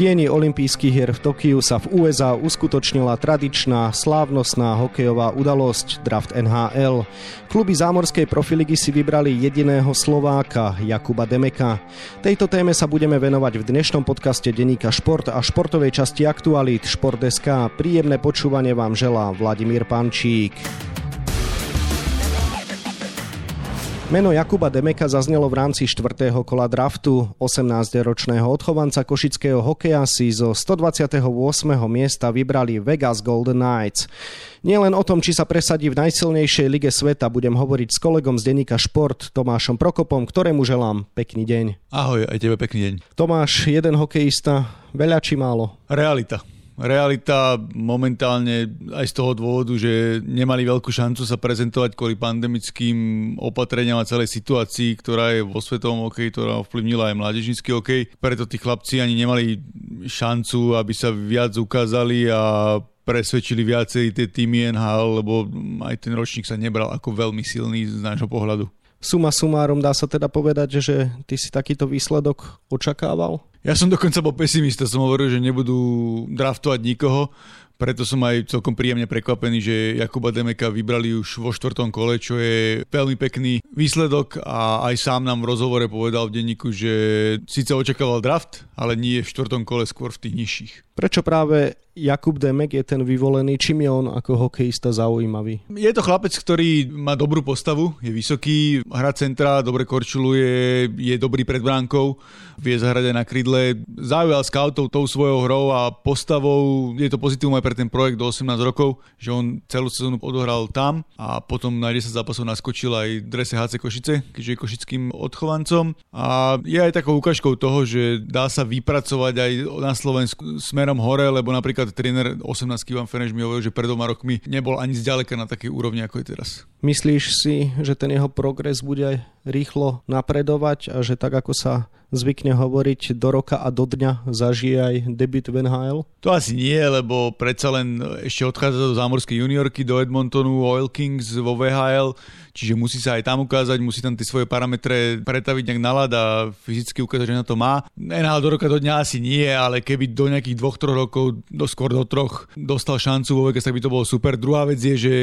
tieni olympijských hier v Tokiu sa v USA uskutočnila tradičná slávnostná hokejová udalosť Draft NHL. Kluby zámorskej profiligy si vybrali jediného Slováka, Jakuba Demeka. Tejto téme sa budeme venovať v dnešnom podcaste Deníka Šport a športovej časti Aktualít Šport.sk. Príjemné počúvanie vám želá Vladimír Pančík. Meno Jakuba Demeka zaznelo v rámci štvrtého kola draftu. 18-ročného odchovanca košického hokeja si zo 128. miesta vybrali Vegas Golden Knights. Nielen o tom, či sa presadí v najsilnejšej lige sveta, budem hovoriť s kolegom z denníka Šport Tomášom Prokopom, ktorému želám pekný deň. Ahoj, aj tebe pekný deň. Tomáš, jeden hokejista, veľa či málo? Realita realita momentálne aj z toho dôvodu, že nemali veľkú šancu sa prezentovať kvôli pandemickým opatreniam a celej situácii, ktorá je vo svetovom hokeji, ktorá ovplyvnila aj mládežnícky hokej. Preto tí chlapci ani nemali šancu, aby sa viac ukázali a presvedčili viacej tie týmy NHL, lebo aj ten ročník sa nebral ako veľmi silný z nášho pohľadu. Suma sumárom dá sa teda povedať, že ty si takýto výsledok očakával? Ja som dokonca bol pesimista, som hovoril, že nebudú draftovať nikoho, preto som aj celkom príjemne prekvapený, že Jakuba Demeka vybrali už vo štvrtom kole, čo je veľmi pekný výsledok a aj sám nám v rozhovore povedal v denníku, že síce očakával draft, ale nie v štvrtom kole, skôr v tých nižších. Prečo práve Jakub Demek je ten vyvolený? Čím je on ako hokejista zaujímavý? Je to chlapec, ktorý má dobrú postavu, je vysoký, hra centra, dobre korčuluje, je dobrý pred bránkou, vie zahrať aj na krydle. Zaujal scoutov tou svojou hrou a postavou. Je to pozitívne aj pre ten projekt do 18 rokov, že on celú sezónu odohral tam a potom na 10 zápasov naskočil aj v drese HC Košice, keďže je košickým odchovancom. A je aj takou ukážkou toho, že dá sa vypracovať aj na Slovensku smerom hore, lebo napríklad tréner 18 Ivan Feneš mi hovoril, že pred dvoma rokmi nebol ani zďaleka na takej úrovni, ako je teraz. Myslíš si, že ten jeho progres bude rýchlo napredovať a že tak ako sa zvykne hovoriť, do roka a do dňa zažije aj debut v NHL? To asi nie, lebo predsa len ešte odchádza do zámorskej juniorky, do Edmontonu Oil Kings vo VHL, čiže musí sa aj tam ukázať, musí tam tie svoje parametre pretaviť nejak nalad a fyzicky ukázať, že na to má. NHL do roka do dňa asi nie, ale keby do nejakých dvoch, troch rokov, do, skôr do troch, dostal šancu vo Vegas, tak by to bolo super. Druhá vec je, že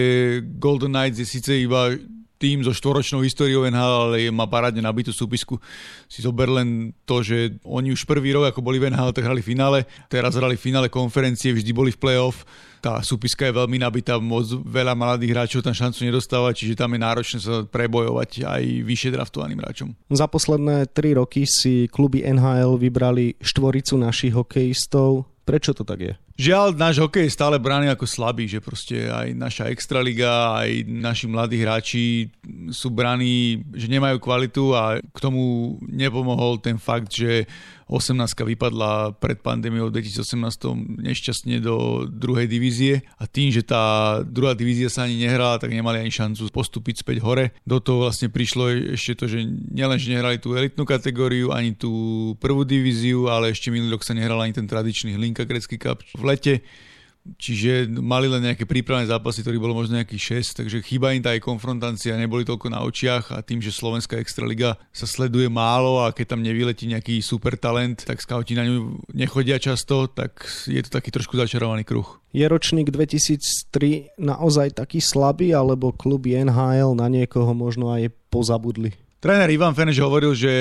Golden Knights je síce iba tým so štvoročnou históriou NHL, ale má parádne nabitú súpisku. Si zober len to, že oni už prvý rok, ako boli v NHL, tak hrali finále. Teraz hrali finále konferencie, vždy boli v play-off. Tá súpiska je veľmi nabitá, moc veľa mladých hráčov tam šancu nedostáva, čiže tam je náročné sa prebojovať aj vyššie draftovaným hráčom. Za posledné tri roky si kluby NHL vybrali štvoricu našich hokejistov. Prečo to tak je? Žiaľ, náš hokej je stále braný ako slabý, že proste aj naša extraliga, aj naši mladí hráči sú braní, že nemajú kvalitu a k tomu nepomohol ten fakt, že 18 vypadla pred pandémiou 2018 nešťastne do druhej divízie a tým, že tá druhá divízia sa ani nehrala, tak nemali ani šancu postúpiť späť hore. Do toho vlastne prišlo ešte to, že nielen, že nehrali tú elitnú kategóriu, ani tú prvú divíziu, ale ešte minulý rok sa nehral ani ten tradičný Hlinka Grecký Cup v lete. Čiže mali len nejaké prípravné zápasy, ktorých bolo možno nejakých 6, takže chýba im tá aj konfrontácia, neboli toľko na očiach a tým, že Slovenská extraliga sa sleduje málo a keď tam nevyletí nejaký super talent, tak skauti na ňu nechodia často, tak je to taký trošku začarovaný kruh. Je ročník 2003 naozaj taký slabý, alebo kluby NHL na niekoho možno aj pozabudli? Tréner Ivan Feneš hovoril, že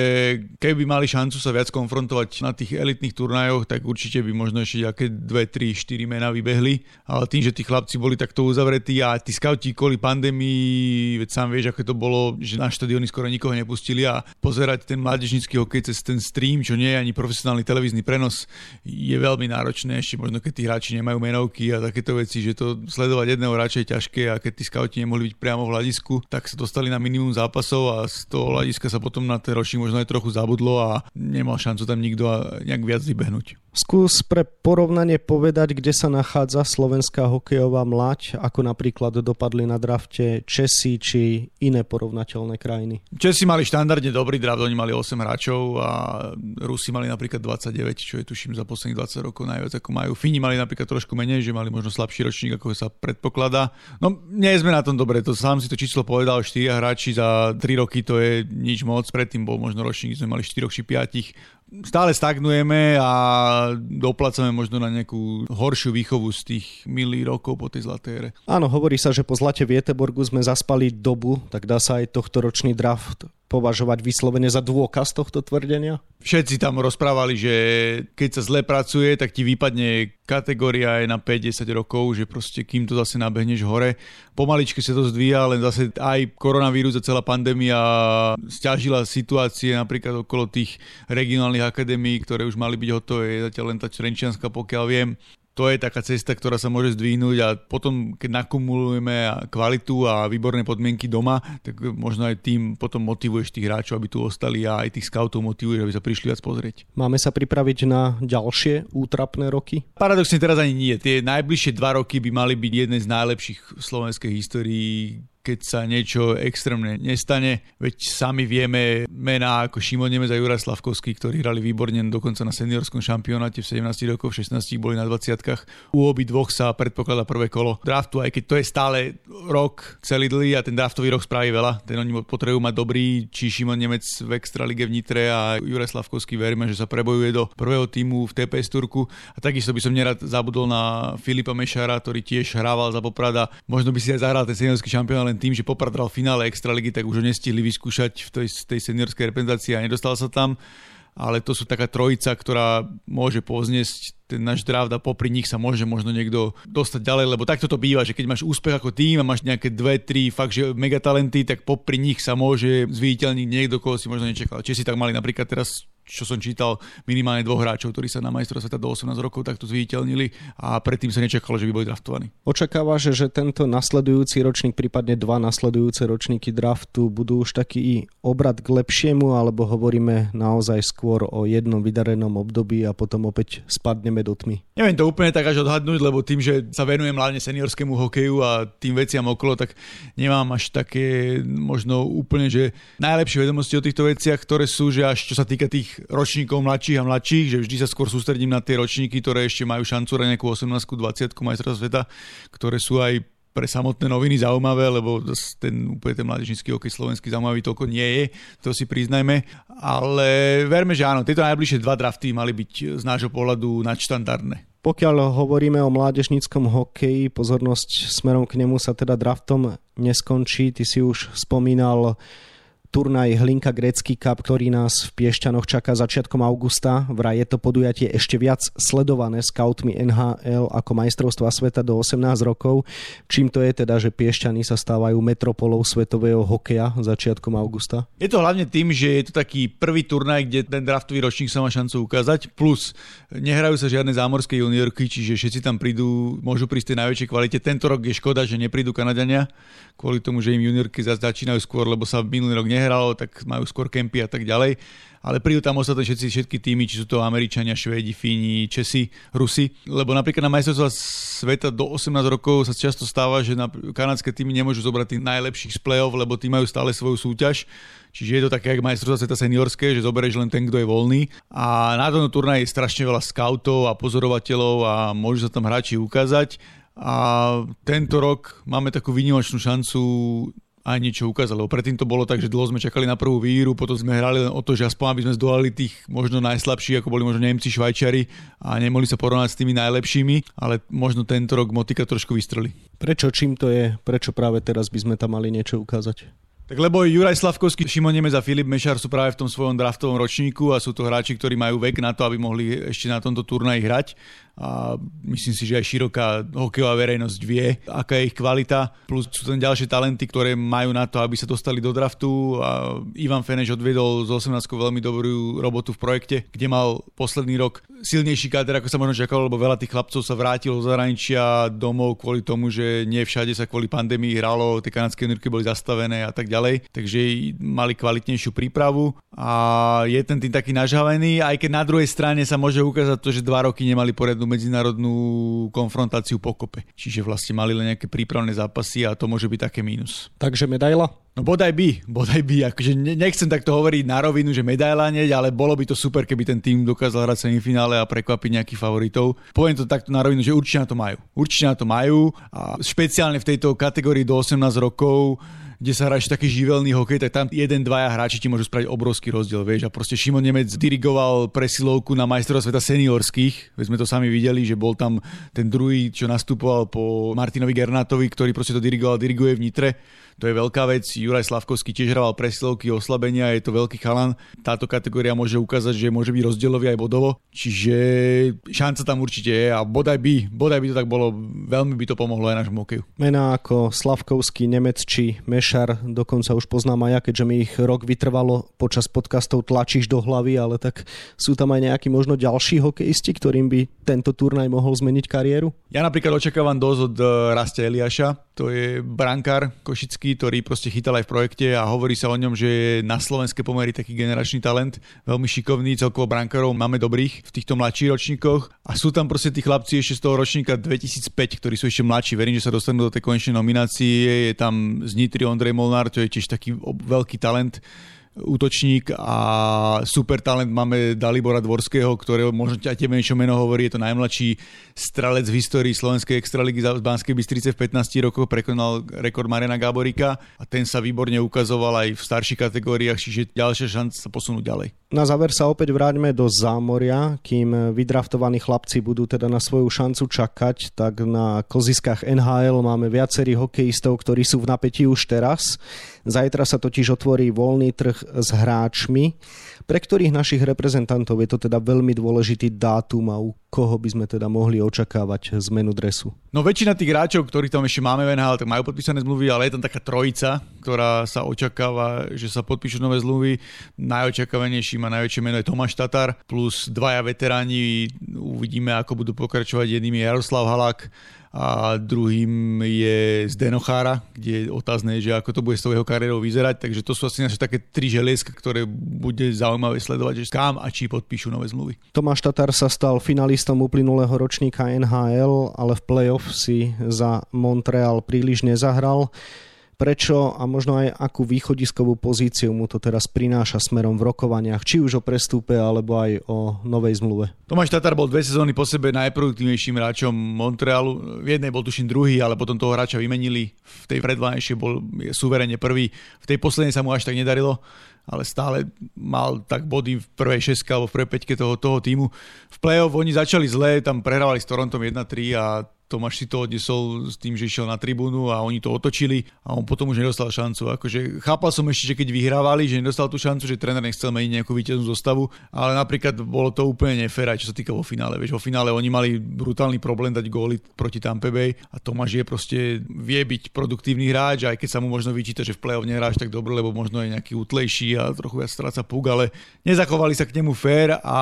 keby mali šancu sa viac konfrontovať na tých elitných turnajoch, tak určite by možno ešte nejaké 2, 3, 4 mená vybehli. Ale tým, že tí chlapci boli takto uzavretí a tí skauti kvôli pandémii, veď sám vieš, ako to bolo, že na štadióny skoro nikoho nepustili a pozerať ten mládežnický hokej cez ten stream, čo nie je ani profesionálny televízny prenos, je veľmi náročné. Ešte možno keď tí hráči nemajú menovky a takéto veci, že to sledovať jedného je ťažké a keď tí skauti nemohli byť priamo v hľadisku, tak sa dostali na minimum zápasov a z toho hľadiska sa potom na ten ročník možno aj trochu zabudlo a nemal šancu tam nikto nejak viac vybehnúť. Skús pre porovnanie povedať, kde sa nachádza slovenská hokejová mlať, ako napríklad dopadli na drafte Česi či iné porovnateľné krajiny. Česi mali štandardne dobrý draft, oni mali 8 hráčov a Rusi mali napríklad 29, čo je tuším za posledných 20 rokov najviac ako majú. Fíni mali napríklad trošku menej, že mali možno slabší ročník, ako sa predpokladá. No nie sme na tom dobre, to sám si to číslo povedal, 4 hráči za 3 roky to je nič moc, predtým bol možno ročník, sme mali 4 či 5 stále stagnujeme a doplacame možno na nejakú horšiu výchovu z tých milých rokov po tej zlatej ére. Áno, hovorí sa, že po zlate v Jeteborgu sme zaspali dobu, tak dá sa aj tohto ročný draft považovať vyslovene za dôkaz tohto tvrdenia? Všetci tam rozprávali, že keď sa zle pracuje, tak ti vypadne kategória aj na 5-10 rokov, že proste kým to zase nabehneš hore. Pomaličky sa to zdvíja, len zase aj koronavírus a celá pandémia stiažila situácie napríklad okolo tých regionálnych akadémií, ktoré už mali byť hotové, zatiaľ len tá Trenčianska, pokiaľ viem to je taká cesta, ktorá sa môže zdvihnúť a potom, keď nakumulujeme kvalitu a výborné podmienky doma, tak možno aj tým potom motivuješ tých hráčov, aby tu ostali a aj tých scoutov motivuješ, aby sa prišli viac pozrieť. Máme sa pripraviť na ďalšie útrapné roky? Paradoxne teraz ani nie. Tie najbližšie dva roky by mali byť jedné z najlepších v slovenskej histórii keď sa niečo extrémne nestane. Veď sami vieme mená ako Šimon Nemec a Juraj Slavkovský, ktorí hrali výborne dokonca na seniorskom šampionáte v 17 rokoch, v 16 boli na 20 U obi dvoch sa predpokladá prvé kolo draftu, aj keď to je stále rok celý dlhý a ten draftový rok spraví veľa. Ten oni potrebujú mať dobrý, či Šimon Nemec v Extralige v Nitre a Juraj Slavkovský veríme, že sa prebojuje do prvého týmu v TPS Turku. A takisto by som nerad zabudol na Filipa Mešara, ktorý tiež hrával za Poprada. Možno by si aj zahral ten seniorský šampión, len tým, že Poprad hral v finále Extraligy, tak už ho nestihli vyskúšať v tej, tej seniorskej reprezentácii a nedostal sa tam. Ale to sú taká trojica, ktorá môže pozniesť ten náš draft a popri nich sa môže možno niekto dostať ďalej, lebo takto to býva, že keď máš úspech ako tým a máš nejaké dve, tri fakt, že megatalenty, tak popri nich sa môže zviditeľniť niekto, koho si možno nečakal. Či si tak mali napríklad teraz čo som čítal, minimálne dvoch hráčov, ktorí sa na majstra sveta do 18 rokov takto zviditeľnili a predtým sa nečakalo, že by boli draftovaní. Očakávaš, že tento nasledujúci ročník, prípadne dva nasledujúce ročníky draftu budú už taký obrad k lepšiemu, alebo hovoríme naozaj skôr o jednom vydarenom období a potom opäť spadneme do tmy? Neviem to úplne tak až odhadnúť, lebo tým, že sa venujem hlavne seniorskému hokeju a tým veciam okolo, tak nemám až také možno úplne, že najlepšie vedomosti o týchto veciach, ktoré sú, že až čo sa týka tých ročníkov mladších a mladších, že vždy sa skôr sústredím na tie ročníky, ktoré ešte majú šancu na nejakú 18 20 majstra sveta, ktoré sú aj pre samotné noviny zaujímavé, lebo ten úplne ten mládežnický hokej slovenský zaujímavý toľko nie je, to si priznajme. Ale verme, že áno, tieto najbližšie dva drafty mali byť z nášho pohľadu nadštandardné. Pokiaľ hovoríme o mládežníckom hokeji, pozornosť smerom k nemu sa teda draftom neskončí. Ty si už spomínal turnaj Hlinka Grecký Cup, ktorý nás v Piešťanoch čaká začiatkom augusta. Vraj je to podujatie ešte viac sledované scoutmi NHL ako majstrovstva sveta do 18 rokov. Čím to je teda, že Piešťany sa stávajú metropolou svetového hokeja začiatkom augusta? Je to hlavne tým, že je to taký prvý turnaj, kde ten draftový ročník sa má šancu ukázať, plus nehrajú sa žiadne zámorské juniorky, čiže všetci tam prídu, môžu prísť tej najväčšej kvalite. Tento rok je škoda, že neprídu Kanadania, kvôli tomu, že im juniorky začínajú skôr, lebo sa minulý rok nehralo, tak majú skôr kempy a tak ďalej. Ale prídu tam ostatné všetci, všetky týmy, či sú to Američania, Švédi, Fíni, Česi, Rusi. Lebo napríklad na majstrovstvá sveta do 18 rokov sa často stáva, že na kanadské týmy nemôžu zobrať tých najlepších z play-off, lebo tí majú stále svoju súťaž. Čiže je to také, ako majstrovstvá sveta seniorské, že zoberieš len ten, kto je voľný. A na tomto turnaji je strašne veľa scoutov a pozorovateľov a môžu sa tam hráči ukázať a tento rok máme takú výnimočnú šancu aj niečo ukázať, lebo predtým to bolo tak, že dlho sme čakali na prvú víru, potom sme hrali len o to, že aspoň aby sme zdolali tých možno najslabších, ako boli možno Nemci, Švajčiari a nemohli sa porovnať s tými najlepšími, ale možno tento rok motika trošku vystreli. Prečo, čím to je? Prečo práve teraz by sme tam mali niečo ukázať? Tak lebo Juraj Slavkovský, Šimon Nemec a Filip Mešar sú práve v tom svojom draftovom ročníku a sú to hráči, ktorí majú vek na to, aby mohli ešte na tomto turnaji hrať a myslím si, že aj široká hokejová verejnosť vie, aká je ich kvalita. Plus sú tam ďalšie talenty, ktoré majú na to, aby sa dostali do draftu a Ivan Feneš odvedol z 18 veľmi dobrú robotu v projekte, kde mal posledný rok silnejší káder, ako sa možno čakalo, lebo veľa tých chlapcov sa vrátilo z zahraničia domov kvôli tomu, že nie všade sa kvôli pandémii hralo, tie kanadské unirky boli zastavené a tak ďalej, takže mali kvalitnejšiu prípravu a je ten tým taký nažhavený, aj keď na druhej strane sa môže ukázať to, že dva roky nemali poriadnu medzinárodnú konfrontáciu pokope. Čiže vlastne mali len nejaké prípravné zápasy a to môže byť také mínus. Takže medaila? No bodaj by, bodaj by, akože nechcem takto hovoriť na rovinu, že medaila nie, ale bolo by to super, keby ten tým dokázal hrať semifinále a prekvapiť nejakých favoritov. Poviem to takto na rovinu, že určite na to majú. Určite na to majú a špeciálne v tejto kategórii do 18 rokov kde sa hráš taký živelný hokej, tak tam jeden, dvaja hráči ti môžu spraviť obrovský rozdiel, vieš. A proste Šimon Nemec dirigoval presilovku na majstrov sveta seniorských, veď sme to sami videli, že bol tam ten druhý, čo nastupoval po Martinovi Gernátovi, ktorý proste to dirigoval, diriguje v Nitre to je veľká vec. Juraj Slavkovský tiež hral presilovky, oslabenia, je to veľký chalan. Táto kategória môže ukázať, že môže byť rozdielový aj bodovo, čiže šanca tam určite je a bodaj by, bodaj by to tak bolo, veľmi by to pomohlo aj nášmu hokeju. Mená ako Slavkovský, Nemec či Mešar, dokonca už poznám aj ja, keďže mi ich rok vytrvalo počas podcastov tlačíš do hlavy, ale tak sú tam aj nejakí možno ďalší hokejisti, ktorým by tento turnaj mohol zmeniť kariéru? Ja napríklad očakávam dosť od eh, Rastia Eliáša, to je brankár košický, ktorý proste chytal aj v projekte a hovorí sa o ňom, že je na slovenské pomery taký generačný talent, veľmi šikovný, celkovo brankárov máme dobrých v týchto mladších ročníkoch. A sú tam proste tí chlapci ešte z toho ročníka 2005, ktorí sú ešte mladší, verím, že sa dostanú do tej konečnej nominácie, je tam z Nitry Ondrej Molnár, to je tiež taký veľký talent, útočník a super talent máme Dalibora Dvorského, ktorého možno ťa tebe niečo meno hovorí, je to najmladší strelec v histórii Slovenskej extraligy z Banskej Bystrice v 15 rokoch, prekonal rekord Marena Gáborika a ten sa výborne ukazoval aj v starších kategóriách, čiže ďalšia šanca sa posunúť ďalej. Na záver sa opäť vráťme do zámoria, kým vydraftovaní chlapci budú teda na svoju šancu čakať, tak na koziskách NHL máme viacerých hokejistov, ktorí sú v napätí už teraz. Zajtra sa totiž otvorí voľný trh s hráčmi, pre ktorých našich reprezentantov je to teda veľmi dôležitý dátum a u koho by sme teda mohli očakávať zmenu dresu. No väčšina tých hráčov, ktorých tam ešte máme v NHL, tak majú podpísané zmluvy, ale je tam taká trojica, ktorá sa očakáva, že sa podpíšu nové zmluvy. Najočakávanejším a najväčšie meno je Tomáš Tatar, plus dvaja veteráni. Uvidíme, ako budú pokračovať. Jedným je Jaroslav Halák, a druhým je Zdeno Chára, kde je otázne, že ako to bude s tou jeho kariérou vyzerať, takže to sú asi naše také tri želieska, ktoré bude zaujímavé sledovať, že kam a či podpíšu nové zmluvy. Tomáš Tatar sa stal finalistom uplynulého ročníka NHL, ale v playoff si za Montreal príliš nezahral prečo a možno aj akú východiskovú pozíciu mu to teraz prináša smerom v rokovaniach, či už o prestúpe alebo aj o novej zmluve. Tomáš Tatar bol dve sezóny po sebe najproduktívnejším hráčom Montrealu. V jednej bol tuším druhý, ale potom toho hráča vymenili. V tej predvanejšej bol suverene prvý. V tej poslednej sa mu až tak nedarilo ale stále mal tak body v prvej šeske alebo v prvej peťke toho, toho týmu. V play-off oni začali zle, tam prehrávali s Torontom 1-3 a Tomáš si to odnesol s tým, že išiel na tribúnu a oni to otočili a on potom už nedostal šancu. Akože chápal som ešte, že keď vyhrávali, že nedostal tú šancu, že tréner nechcel meniť nejakú víťaznú zostavu, ale napríklad bolo to úplne nefér, čo sa týka vo finále. Vieš, vo finále oni mali brutálny problém dať góly proti Tampa Bay a Tomáš je proste vie byť produktívny hráč, aj keď sa mu možno vyčíta, že v play-off nehráš tak dobre, lebo možno je nejaký utlejší a trochu viac stráca puk, ale nezachovali sa k nemu fér a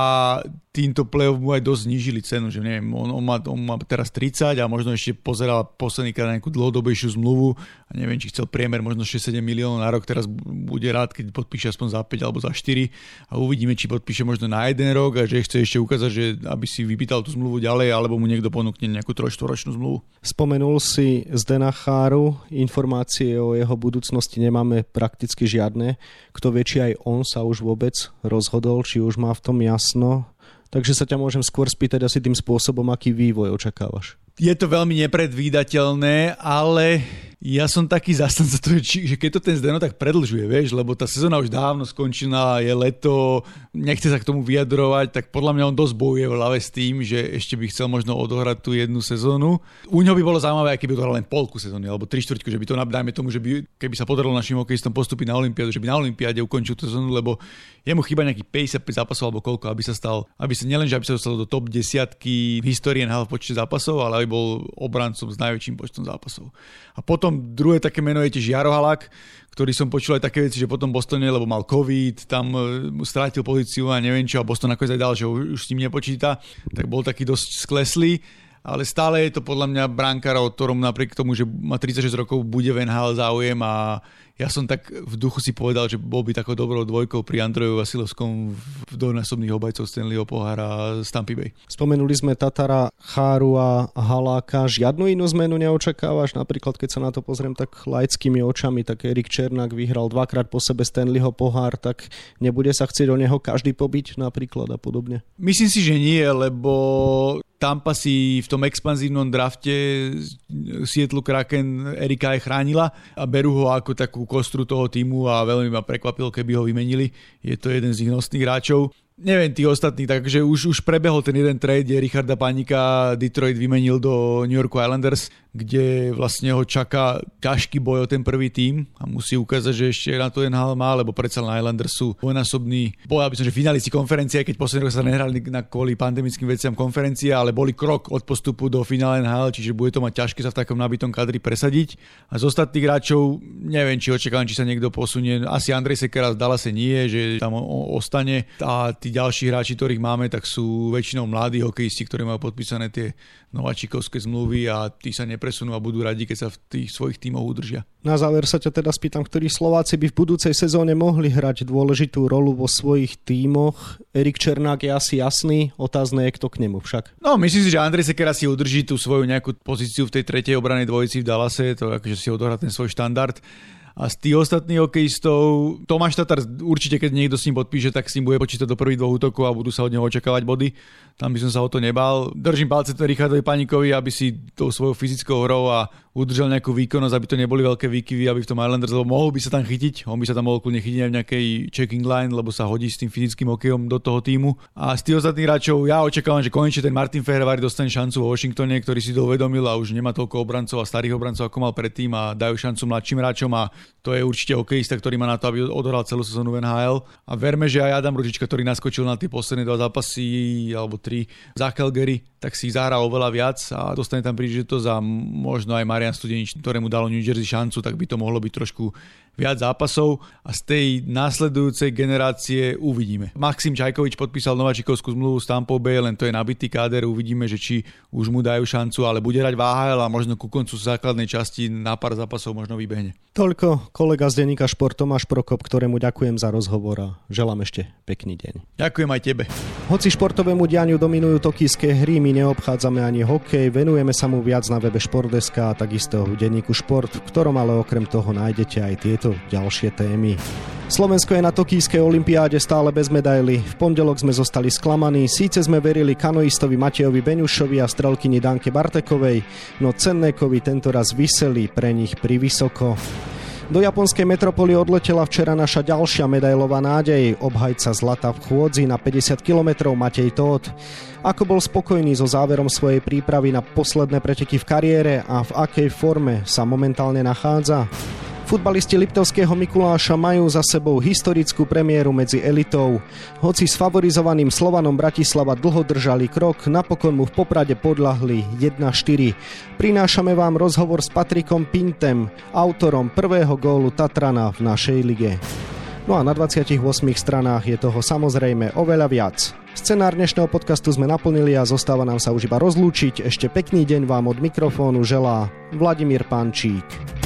týmto play-off mu aj dosť znížili cenu, že neviem, on, on, má, on má teraz 30 a možno ešte pozeral posledný krát nejakú dlhodobejšiu zmluvu a neviem, či chcel priemer možno 6-7 miliónov na rok, teraz bude rád, keď podpíše aspoň za 5 alebo za 4 a uvidíme, či podpíše možno na jeden rok a že chce ešte ukázať, že aby si vypýtal tú zmluvu ďalej, alebo mu niekto ponúkne nejakú trojštvoročnú zmluvu. Spomenul si Zdena Cháru, informácie o jeho budúcnosti nemáme prakticky žiadne. Kto vie, či aj on sa už vôbec rozhodol, či už má v tom jasno, Takže sa ťa môžem skôr spýtať asi tým spôsobom, aký vývoj očakávaš. Je to veľmi nepredvídateľné, ale ja som taký zastanca toho, že keď to ten Zdeno tak predlžuje, vieš, lebo tá sezóna už dávno skončila, je leto, nechce sa k tomu vyjadrovať, tak podľa mňa on dosť bojuje v hlave s tým, že ešte by chcel možno odohrať tú jednu sezónu. U ňoho by bolo zaujímavé, keby to len polku sezóny, alebo tri štvrťku, že by to dajme tomu, že by, keby sa podarilo našim hokejistom postúpiť na Olympiádu, že by na Olympiáde ukončil tú sezónu, lebo jemu chýba nejaký 55 zápasov alebo koľko, aby sa stal, aby sa nielen, aby sa dostal do top desiatky v histórii NHL v počte zápasov, ale aby bol obrancom s najväčším počtom zápasov. A potom druhé také meno je tiež Jaro Halak, ktorý som počul aj také veci, že potom Bostone, lebo mal COVID, tam e, strátil pozíciu a neviem čo, a Boston nakoniec aj dal, že už s ním nepočíta, tak bol taký dosť skleslý ale stále je to podľa mňa bránkara, o ktorom napriek tomu, že má 36 rokov, bude v NHL záujem a ja som tak v duchu si povedal, že bol by takou dobrou dvojkou pri Andreju Vasilovskom v dvojnásobných obajcov Stanleyho pohára z Tampa Bay. Spomenuli sme Tatara, Cháru a Haláka. Žiadnu inú zmenu neočakávaš? Napríklad, keď sa na to pozriem tak laickými očami, tak Erik Černák vyhral dvakrát po sebe Stanleyho pohár, tak nebude sa chcieť o neho každý pobiť napríklad a podobne? Myslím si, že nie, lebo Tampa si v tom expanzívnom drafte Seattle Kraken Erika aj chránila a berú ho ako takú kostru toho týmu a veľmi ma prekvapilo, keby ho vymenili. Je to jeden z ich nosných hráčov. Neviem, tí ostatní, takže už, už prebehol ten jeden trade, kde Richarda Panika Detroit vymenil do New York Islanders kde vlastne ho čaká ťažký boj o ten prvý tím a musí ukázať, že ešte na to NHL má, lebo predsa len Islanders sú dvojnásobný boj, aby som, že finalisti konferencie, keď posledný rok sa nehrali na kvôli pandemickým veciam konferencie, ale boli krok od postupu do finále NHL, čiže bude to mať ťažké sa v takom nabitom kadri presadiť. A z ostatných hráčov neviem, či očakávam, či sa niekto posunie. Asi Andrej Sekera z Dallase nie, že tam ostane. A tí ďalší hráči, ktorých máme, tak sú väčšinou mladí hokejisti, ktorí majú podpísané tie nováčikovské zmluvy a tí sa nepresunú a budú radi, keď sa v tých svojich tímoch udržia. Na záver sa ťa teda spýtam, ktorí Slováci by v budúcej sezóne mohli hrať dôležitú rolu vo svojich tímoch. Erik Černák je asi jasný, otázne je kto k nemu však. No, myslím si, že Andrej Sekera si udrží tú svoju nejakú pozíciu v tej tretej obranej dvojici v Dallase, to akože si odohrá ten svoj štandard a z tých ostatných hokejistov Tomáš Tatar určite, keď niekto s ním podpíše, tak s ním bude počítať do prvých dvoch útokov a budú sa od neho očakávať body. Tam by som sa o to nebal. Držím palce to Richardovi Panikovi, aby si tou svojou fyzickou hrou a udržal nejakú výkonnosť, aby to neboli veľké výkyvy, aby v tom Islanders, lebo mohol by sa tam chytiť, on by sa tam mohol kľudne chytiť aj v nejakej checking line, lebo sa hodí s tým fyzickým hokejom do toho týmu. A z tých ostatných hráčov ja očakávam, že konečne ten Martin Fehervari dostane šancu vo Washingtone, ktorý si to uvedomil a už nemá toľko obrancov a starých obrancov, ako mal predtým a dajú šancu mladším hráčom a to je určite hokejista, ktorý má na to, aby odohral celú sezónu v NHL. A verme, že aj Adam Ružička, ktorý naskočil na tie posledné dva zápasy alebo tri za Calgary, tak si zahral oveľa viac a dostane tam príležitosť a možno aj Marian Studenič, ktorému dalo New Jersey šancu, tak by to mohlo byť trošku viac zápasov a z tej následujúcej generácie uvidíme. Maxim Čajkovič podpísal nováčikovskú zmluvu s Tampa Bay, len to je nabitý káder, uvidíme, že či už mu dajú šancu, ale bude hrať váhajl a možno ku koncu základnej časti na pár zápasov možno vybehne. Toľko kolega z denníka Šport Tomáš Prokop, ktorému ďakujem za rozhovor a želám ešte pekný deň. Ďakujem aj tebe. Hoci športovému dianiu dominujú tokijské hry, my neobchádzame ani hokej, venujeme sa mu viac na webe Športdeska a takisto v denníku Šport, v ktorom ale okrem toho nájdete aj tieto ďalšie témy. Slovensko je na Tokijskej olympiáde stále bez medaily. V pondelok sme zostali sklamaní, síce sme verili kanoistovi Matejovi Beňušovi a strelkyni Danke Bartekovej, no cenné kovy tento raz vyseli pre nich vysoko. Do japonskej metropoly odletela včera naša ďalšia medailová nádej, obhajca zlata v chôdzi na 50 km Matej Tóth. Ako bol spokojný so záverom svojej prípravy na posledné preteky v kariére a v akej forme sa momentálne nachádza? Futbalisti Liptovského Mikuláša majú za sebou historickú premiéru medzi elitou. Hoci s favorizovaným Slovanom Bratislava dlho držali krok, napokon mu v Poprade podľahli 1-4. Prinášame vám rozhovor s Patrikom Pintem, autorom prvého gólu Tatrana v našej lige. No a na 28 stranách je toho samozrejme oveľa viac. Scenár dnešného podcastu sme naplnili a zostáva nám sa už iba rozlúčiť. Ešte pekný deň vám od mikrofónu želá Vladimír Pančík.